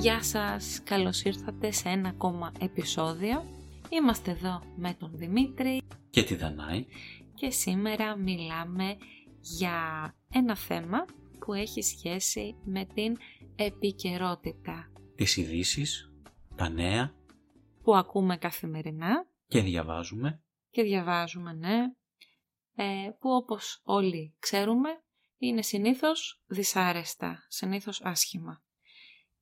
Γεια σας, καλώς ήρθατε σε ένα ακόμα επεισόδιο. Είμαστε εδώ με τον Δημήτρη Και τη Δανάη. και σήμερα μιλάμε για ένα θέμα που έχει σχέση με την επικαιρότητα Τις ειδήσεις, τα νέα που ακούμε καθημερινά και διαβάζουμε. και διαβάζουμε, ναι, ε, που όπως όλοι ξέρουμε είναι συνήθως δυσάρεστα, συνήθως άσχημα.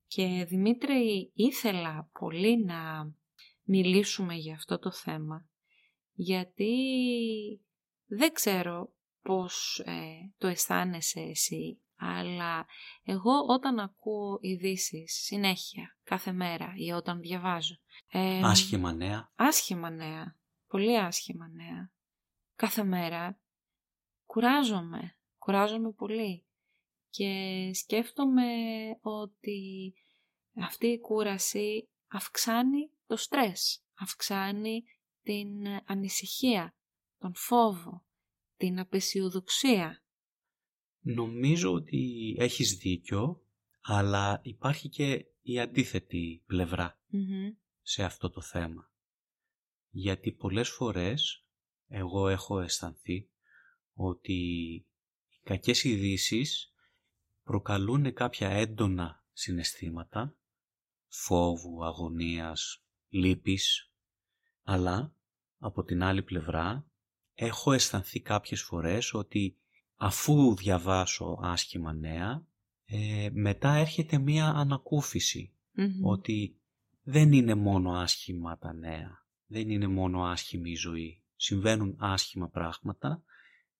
Και Δημήτρη ήθελα πολύ να μιλήσουμε για αυτό το θέμα, γιατί δεν ξέρω πώς ε, το αισθάνεσαι εσύ, αλλά εγώ όταν ακούω ειδήσεις συνέχεια, κάθε μέρα ή όταν διαβάζω, ε, Άσχημα νέα. άσχημα νέα, πολύ άσχημα νέα, κάθε μέρα, κουράζομαι, κουράζομαι πολύ και σκέφτομαι ότι αυτή η κούραση αυξάνει το στρες, αυξάνει την ανησυχία, τον φόβο, την απεσιοδοξία. Νομίζω ότι έχεις δίκιο, αλλά υπάρχει και η αντίθετη πλευρά Μμμ. σε αυτό το θέμα. Γιατί πολλές φορές εγώ έχω αισθανθεί ότι οι κακές ειδήσεις προκαλούν κάποια έντονα συναισθήματα, φόβου, αγωνίας, λύπης, αλλά από την άλλη πλευρά έχω αισθανθεί κάποιες φορές ότι αφού διαβάσω άσχημα νέα, ε, μετά έρχεται μία ανακούφιση Μμμ. ότι δεν είναι μόνο άσχημα τα νέα, δεν είναι μόνο άσχημη η ζωή. Συμβαίνουν άσχημα πράγματα,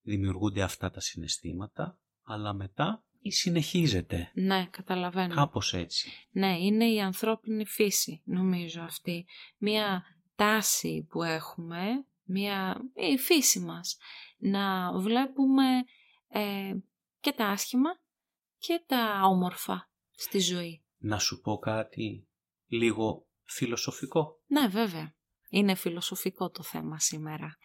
δημιουργούνται αυτά τα συναισθήματα, αλλά μετά ή συνεχίζεται; Ναι, καταλαβαίνω. Κάπως έτσι. Ναι, είναι η ανθρώπινη φύση, νομίζω αυτή. Μία τάση που έχουμε, μία, η φύση μας, να βλέπουμε ε, και τα άσχημα και τα όμορφα στη ζωή. Να σου πω κάτι λίγο φιλοσοφικό. Ναι, βέβαια. Είναι φιλοσοφικό το θέμα σήμερα.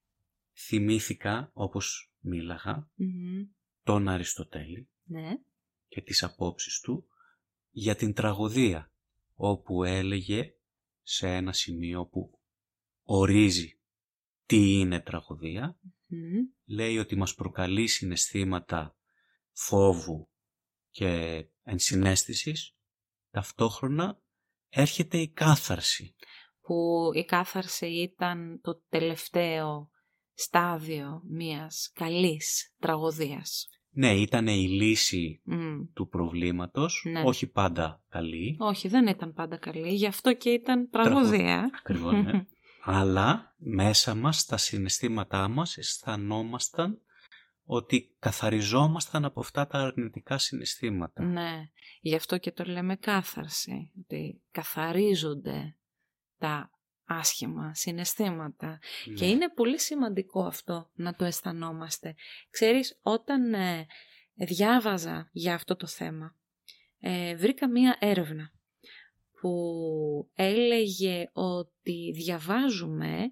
Θυμήθηκα, όπως μίλαγα, Μμμ. τον Αριστοτέλη Ναι. και τις απόψεις του για την τραγωδία, όπου έλεγε σε ένα σημείο που ορίζει τι είναι τραγωδία, Μμμ. λέει ότι μας προκαλεί συναισθήματα φόβου και ενσυναίσθησης, ταυτόχρονα έρχεται η κάθαρση. Που η κάθαρση ήταν το τελευταίο στάδιο μιας καλής τραγωδίας. Ναι, ήταν η λύση Μμ. του προβλήματος, Ναι. όχι πάντα καλή, Όχι, δεν ήταν πάντα καλή, γι' αυτό και ήταν τραγωδία. ακριβώς, ναι. αλλά μέσα μας, στα συναισθήματά μας, αισθανόμασταν ότι καθαριζόμασταν από αυτά τα αρνητικά συναισθήματα. Ναι, γι' αυτό και το λέμε κάθαρση, ότι καθαρίζονται τα άσχημα συναισθήματα. Ναι. Και είναι πολύ σημαντικό αυτό να το αισθανόμαστε. Ξέρεις, όταν ε, διάβαζα για αυτό το θέμα, ε, βρήκα μία έρευνα που έλεγε ότι διαβάζουμε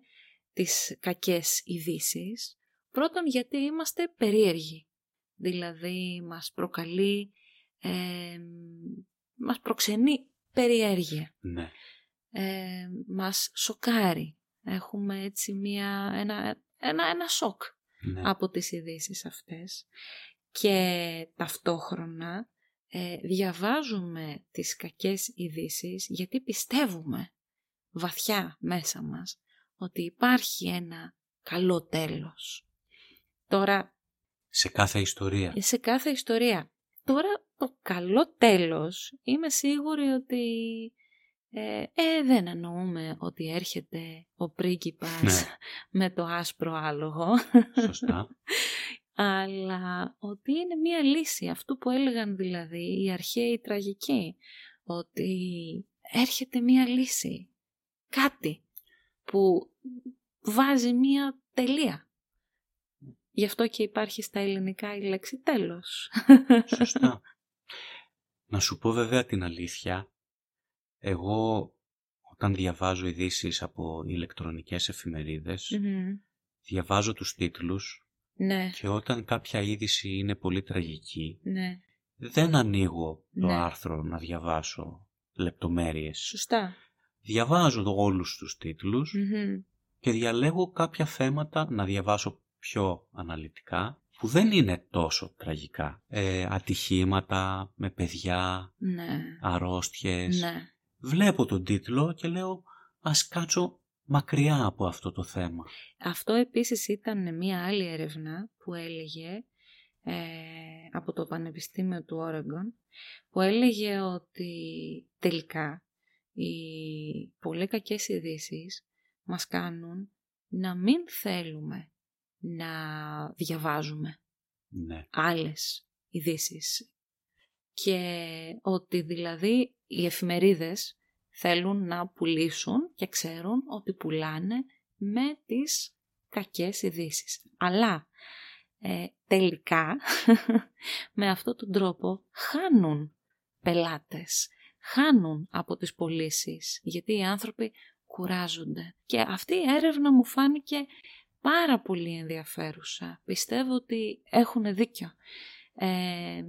τις κακές ειδήσεις πρώτον γιατί είμαστε περίεργοι. Δηλαδή μας προκαλεί, ε, μας προξενεί περιέργεια Ναι. Ε, μας σοκάρει. Έχουμε έτσι μια, ένα, ένα, ένα σοκ ναι. από τις ειδήσεις αυτές. Και ταυτόχρονα ε, διαβάζουμε τις κακές ειδήσεις γιατί πιστεύουμε βαθιά μέσα μας ότι υπάρχει ένα καλό τέλος. Τώρα Σε κάθε ιστορία. σε κάθε ιστορία. Τώρα το καλό τέλος είμαι σίγουρη ότι ε, ε, δεν εννοούμε ότι έρχεται ο πρίγκιπας Ναι. με το άσπρο άλογο, Σωστά. αλλά ότι είναι μία λύση αυτού που έλεγαν δηλαδή οι αρχαίοι τραγικοί, ότι έρχεται μία λύση, κάτι που βάζει μία τελεία. Γι' αυτό και υπάρχει στα ελληνικά η λέξη τέλος. Σωστά. Να σου πω βέβαια την αλήθεια, εγώ όταν διαβάζω ειδήσεις από ηλεκτρονικές εφημερίδες, Μμμ. διαβάζω τους τίτλους Ναι, και όταν κάποια είδηση είναι πολύ τραγική, ναι. δεν ανοίγω το Ναι. άρθρο να διαβάσω λεπτομέρειες. Σωστά. Διαβάζω όλους τους τιτλους και διαλέγω κάποια θέματα να διαβάσω πιο αναλυτικά που δεν είναι τόσο τραγικά. Ε, ατυχήματα με παιδιά, Ναι. αρρώστιες. Ναι. Βλέπω τον τίτλο και λέω ας κάτσω μακριά από αυτό το θέμα. Αυτό επίσης ήταν μία άλλη έρευνα που έλεγε ε, από το Πανεπιστήμιο του Όρεγκον που έλεγε ότι τελικά οι πολύ κακές ειδήσεις μας κάνουν να μην θέλουμε να διαβάζουμε Ναι. άλλες ειδήσεις. Και ότι δηλαδή οι εφημερίδες θέλουν να πουλήσουν και ξέρουν ότι πουλάνε με τις κακές ειδήσεις. Αλλά ε, τελικά με αυτόν τον τρόπο χάνουν πελάτες, χάνουν από τις πωλήσεις, γιατί οι άνθρωποι κουράζονται. Και αυτή η έρευνα μου φάνηκε πάρα πολύ ενδιαφέρουσα. Πιστεύω ότι έχουν δίκιο. Ε,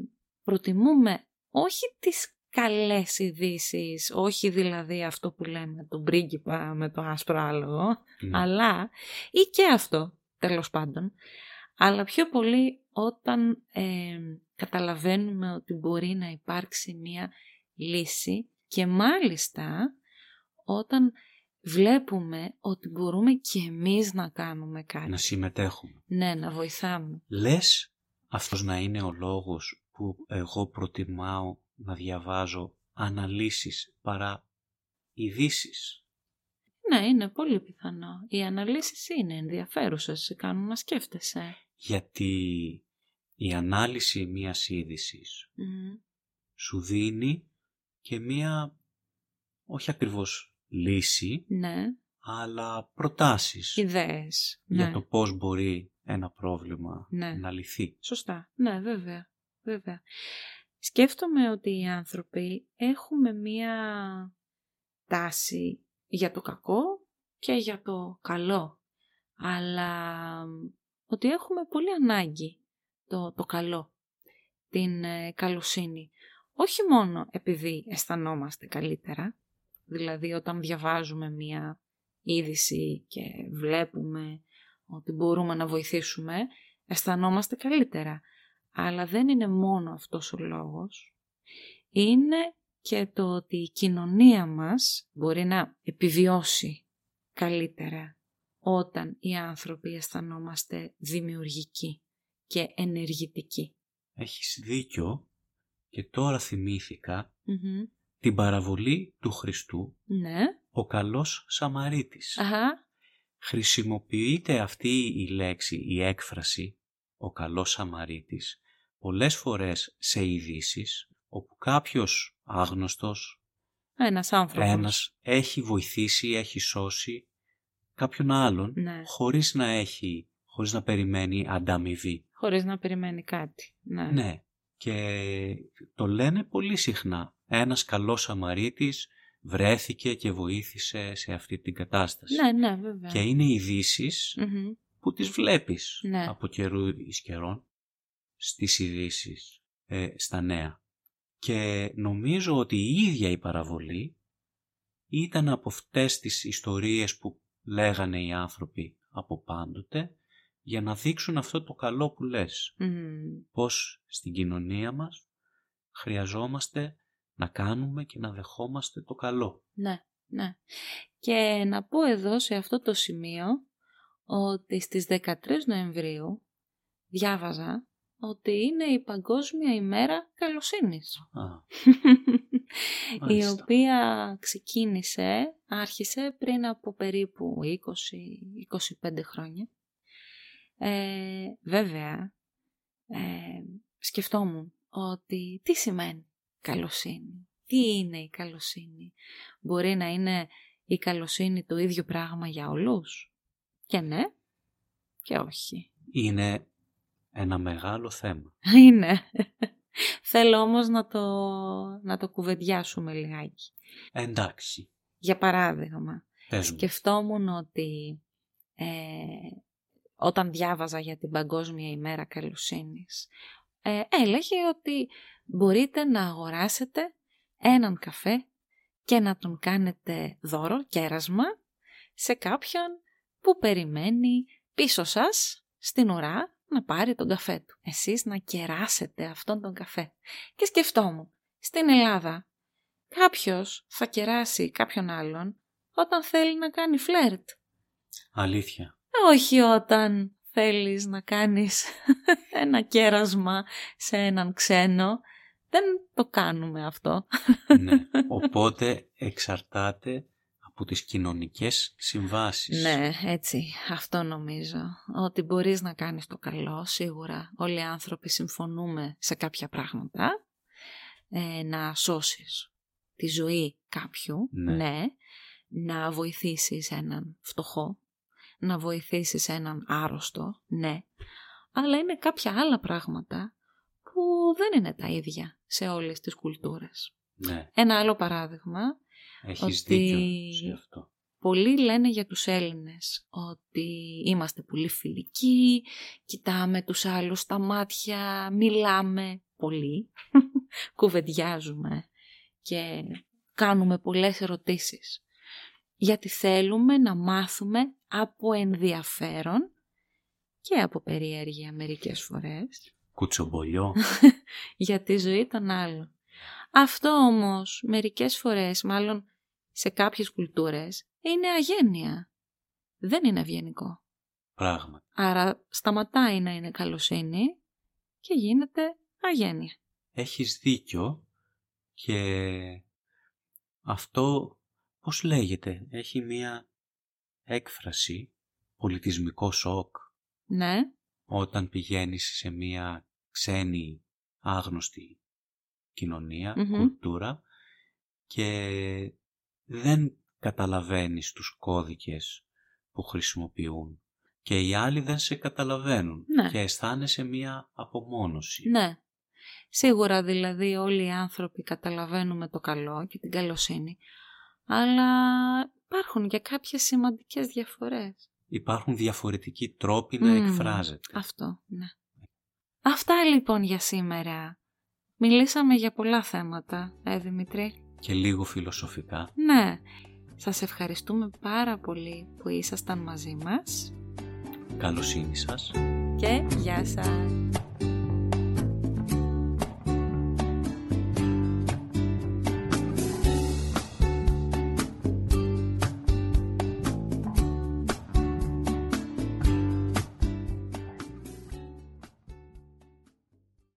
προτιμούμε όχι τις καλές ειδήσεις, όχι δηλαδή αυτό που λέμε τον πρίγκιπα με το άσπρο άλογο, Ναι. αλλά ή και αυτό τέλος πάντων, αλλά πιο πολύ όταν ε, καταλαβαίνουμε ότι μπορεί να υπάρξει μία λύση και μάλιστα όταν βλέπουμε ότι μπορούμε και εμείς να κάνουμε κάτι. Να συμμετέχουμε. Ναι, να βοηθάμε. Λες αυτός να είναι ο λόγος που εγώ προτιμάω να διαβάζω αναλύσεις παρά ειδήσεις. Ναι, είναι πολύ πιθανό. Οι αναλύσεις είναι ενδιαφέρουσες, σε κάνουν να σκέφτεσαι. Γιατί η ανάλυση μιας είδησης Μμμ. σου δίνει και μία, όχι ακριβώς λύση, Ναι, αλλά προτάσεις ιδέες. για ναι. το πώς μπορεί ένα πρόβλημα Ναι. να λυθεί. Σωστά. Ναι, βέβαια. βέβαια. Σκέφτομαι ότι οι άνθρωποι έχουμε μία τάση για το κακό και για το καλό. Αλλά ότι έχουμε πολύ ανάγκη το, το καλό, την ε, καλοσύνη. Όχι μόνο επειδή αισθανόμαστε καλύτερα, δηλαδή όταν διαβάζουμε μία είδηση και βλέπουμε ότι μπορούμε να βοηθήσουμε, αισθανόμαστε καλύτερα. Αλλά δεν είναι μόνο αυτός ο λόγος. Είναι και το ότι η κοινωνία μας μπορεί να επιβιώσει καλύτερα όταν οι άνθρωποι αισθανόμαστε δημιουργικοί και ενεργητικοί. Έχεις δίκιο και τώρα θυμήθηκα Μμμ. την παραβολή του Χριστού, Ναι. ο καλός Σαμαρίτης. Αχα. Χρησιμοποιείται αυτή η λέξη, η έκφραση, ο καλός Σαμαρίτης, πολλές φορές σε ειδήσεις όπου κάποιος άγνωστος, Ένας άνθρωπος. ένας, έχει βοηθήσει, έχει σώσει κάποιον άλλον, Ναι. χωρίς να έχει, χωρίς να περιμένει ανταμοιβή. Χωρίς να περιμένει κάτι. Ναι. Ναι, και το λένε πολύ συχνά. Ένας καλός Σαμαρίτης βρέθηκε και βοήθησε σε αυτή την κατάσταση. ναι, ναι, βέβαια. Και είναι ειδήσεις Μμμ. Που τις βλέπεις Ναι. από καιρού εις καιρόν στις ειδήσεις ε, στα νέα. Και νομίζω ότι η ίδια η παραβολή ήταν από αυτές τις ιστορίες που λέγανε οι άνθρωποι από πάντοτε για να δείξουν αυτό το καλό που λες. Μμμ. Πώς στην κοινωνία μας χρειαζόμαστε να κάνουμε και να δεχόμαστε το καλό. Ναι, ναι. Και να πω εδώ σε αυτό το σημείο ότι στις 13 Νοεμβρίου διάβαζα ότι είναι η Παγκόσμια ημέρα καλοσύνης. Α, η Μάλιστα. οποία ξεκίνησε, άρχισε πριν από περίπου 20-25 χρόνια. Ε, βέβαια, ε, σκεφτόμουν ότι τι σημαίνει καλοσύνη. Τι είναι η καλοσύνη. Μπορεί να είναι η καλοσύνη το ίδιο πράγμα για όλους; Και ναι και όχι. είναι ένα μεγάλο θέμα. Είναι. Θέλω όμως να το, να το κουβεντιάσουμε λιγάκι. Εντάξει, Για παράδειγμα, πες μου. σκεφτόμουν ότι ε, όταν διάβαζα για την Παγκόσμια ημέρα καλοσύνης, ε, έλεγε ότι μπορείτε να αγοράσετε έναν καφέ και να τον κάνετε δώρο, κέρασμα, σε κάποιον που περιμένει πίσω σας στην ουρά να πάρει τον καφέ του. Εσείς να κεράσετε αυτόν τον καφέ. Και σκεφτόμουν, στην Ελλάδα κάποιος θα κεράσει κάποιον άλλον όταν θέλει να κάνει φλερτ. Αλήθεια. Όχι όταν θέλεις να κάνεις ένα κέρασμα σε έναν ξένο. Δεν το κάνουμε αυτό. ναι. Οπότε εξαρτάται από τις κοινωνικές συμβάσεις. Ναι, έτσι. Αυτό νομίζω. Ότι μπορείς να κάνεις το καλό, σίγουρα. Όλοι οι άνθρωποι συμφωνούμε σε κάποια πράγματα. Ε, να σώσεις τη ζωή κάποιου, Ναι. ναι. Να βοηθήσεις έναν φτωχό, να βοηθήσεις έναν άρρωστο, ναι. Αλλά είναι κάποια άλλα πράγματα που δεν είναι τα ίδια σε όλες τις κουλτούρες. Ναι. Ένα άλλο παράδειγμα, Έχεις Ότι- δίκιο σε αυτό. πολλοί λένε για τους Έλληνες ότι είμαστε πολύ φιλικοί, κοιτάμε τους άλλους στα μάτια, μιλάμε πολύ, κουβεντιάζουμε και κάνουμε πολλές ερωτήσεις. Γιατί θέλουμε να μάθουμε από ενδιαφέρον και από περιέργεια μερικές φορές Κουτσομπολιό. για τη ζωή των άλλων. Αυτό όμως μερικές φορές, μάλλον σε κάποιες κουλτούρες, είναι αγένεια. Δεν είναι ευγενικό. Πράγματι. Άρα σταματάει να είναι καλοσύνη και γίνεται αγένεια. Έχεις δίκιο και αυτό πώς λέγεται; Έχει μία έκφραση πολιτισμικό σοκ Ναι, όταν πηγαίνεις σε μία ξένη άγνωστη κοινωνία, Μμμ. κουλτούρα και δεν καταλαβαίνεις τους κώδικες που χρησιμοποιούν και οι άλλοι δεν σε καταλαβαίνουν Ναι. και αισθάνεσαι μία απομόνωση. ναι. Σίγουρα δηλαδή όλοι οι άνθρωποι καταλαβαίνουμε το καλό και την καλοσύνη, αλλά υπάρχουν και κάποιες σημαντικές διαφορές. Υπάρχουν διαφορετικοί τρόποι να Μμμ. εκφράζεται. Αυτό, ναι. Αυτά λοιπόν για σήμερα. Μιλήσαμε για πολλά θέματα, ε Δημητρή. Και λίγο φιλοσοφικά. Ναι. Σας ευχαριστούμε πάρα πολύ που ήσασταν μαζί μας Καλοσύνη σας. και γεια σας.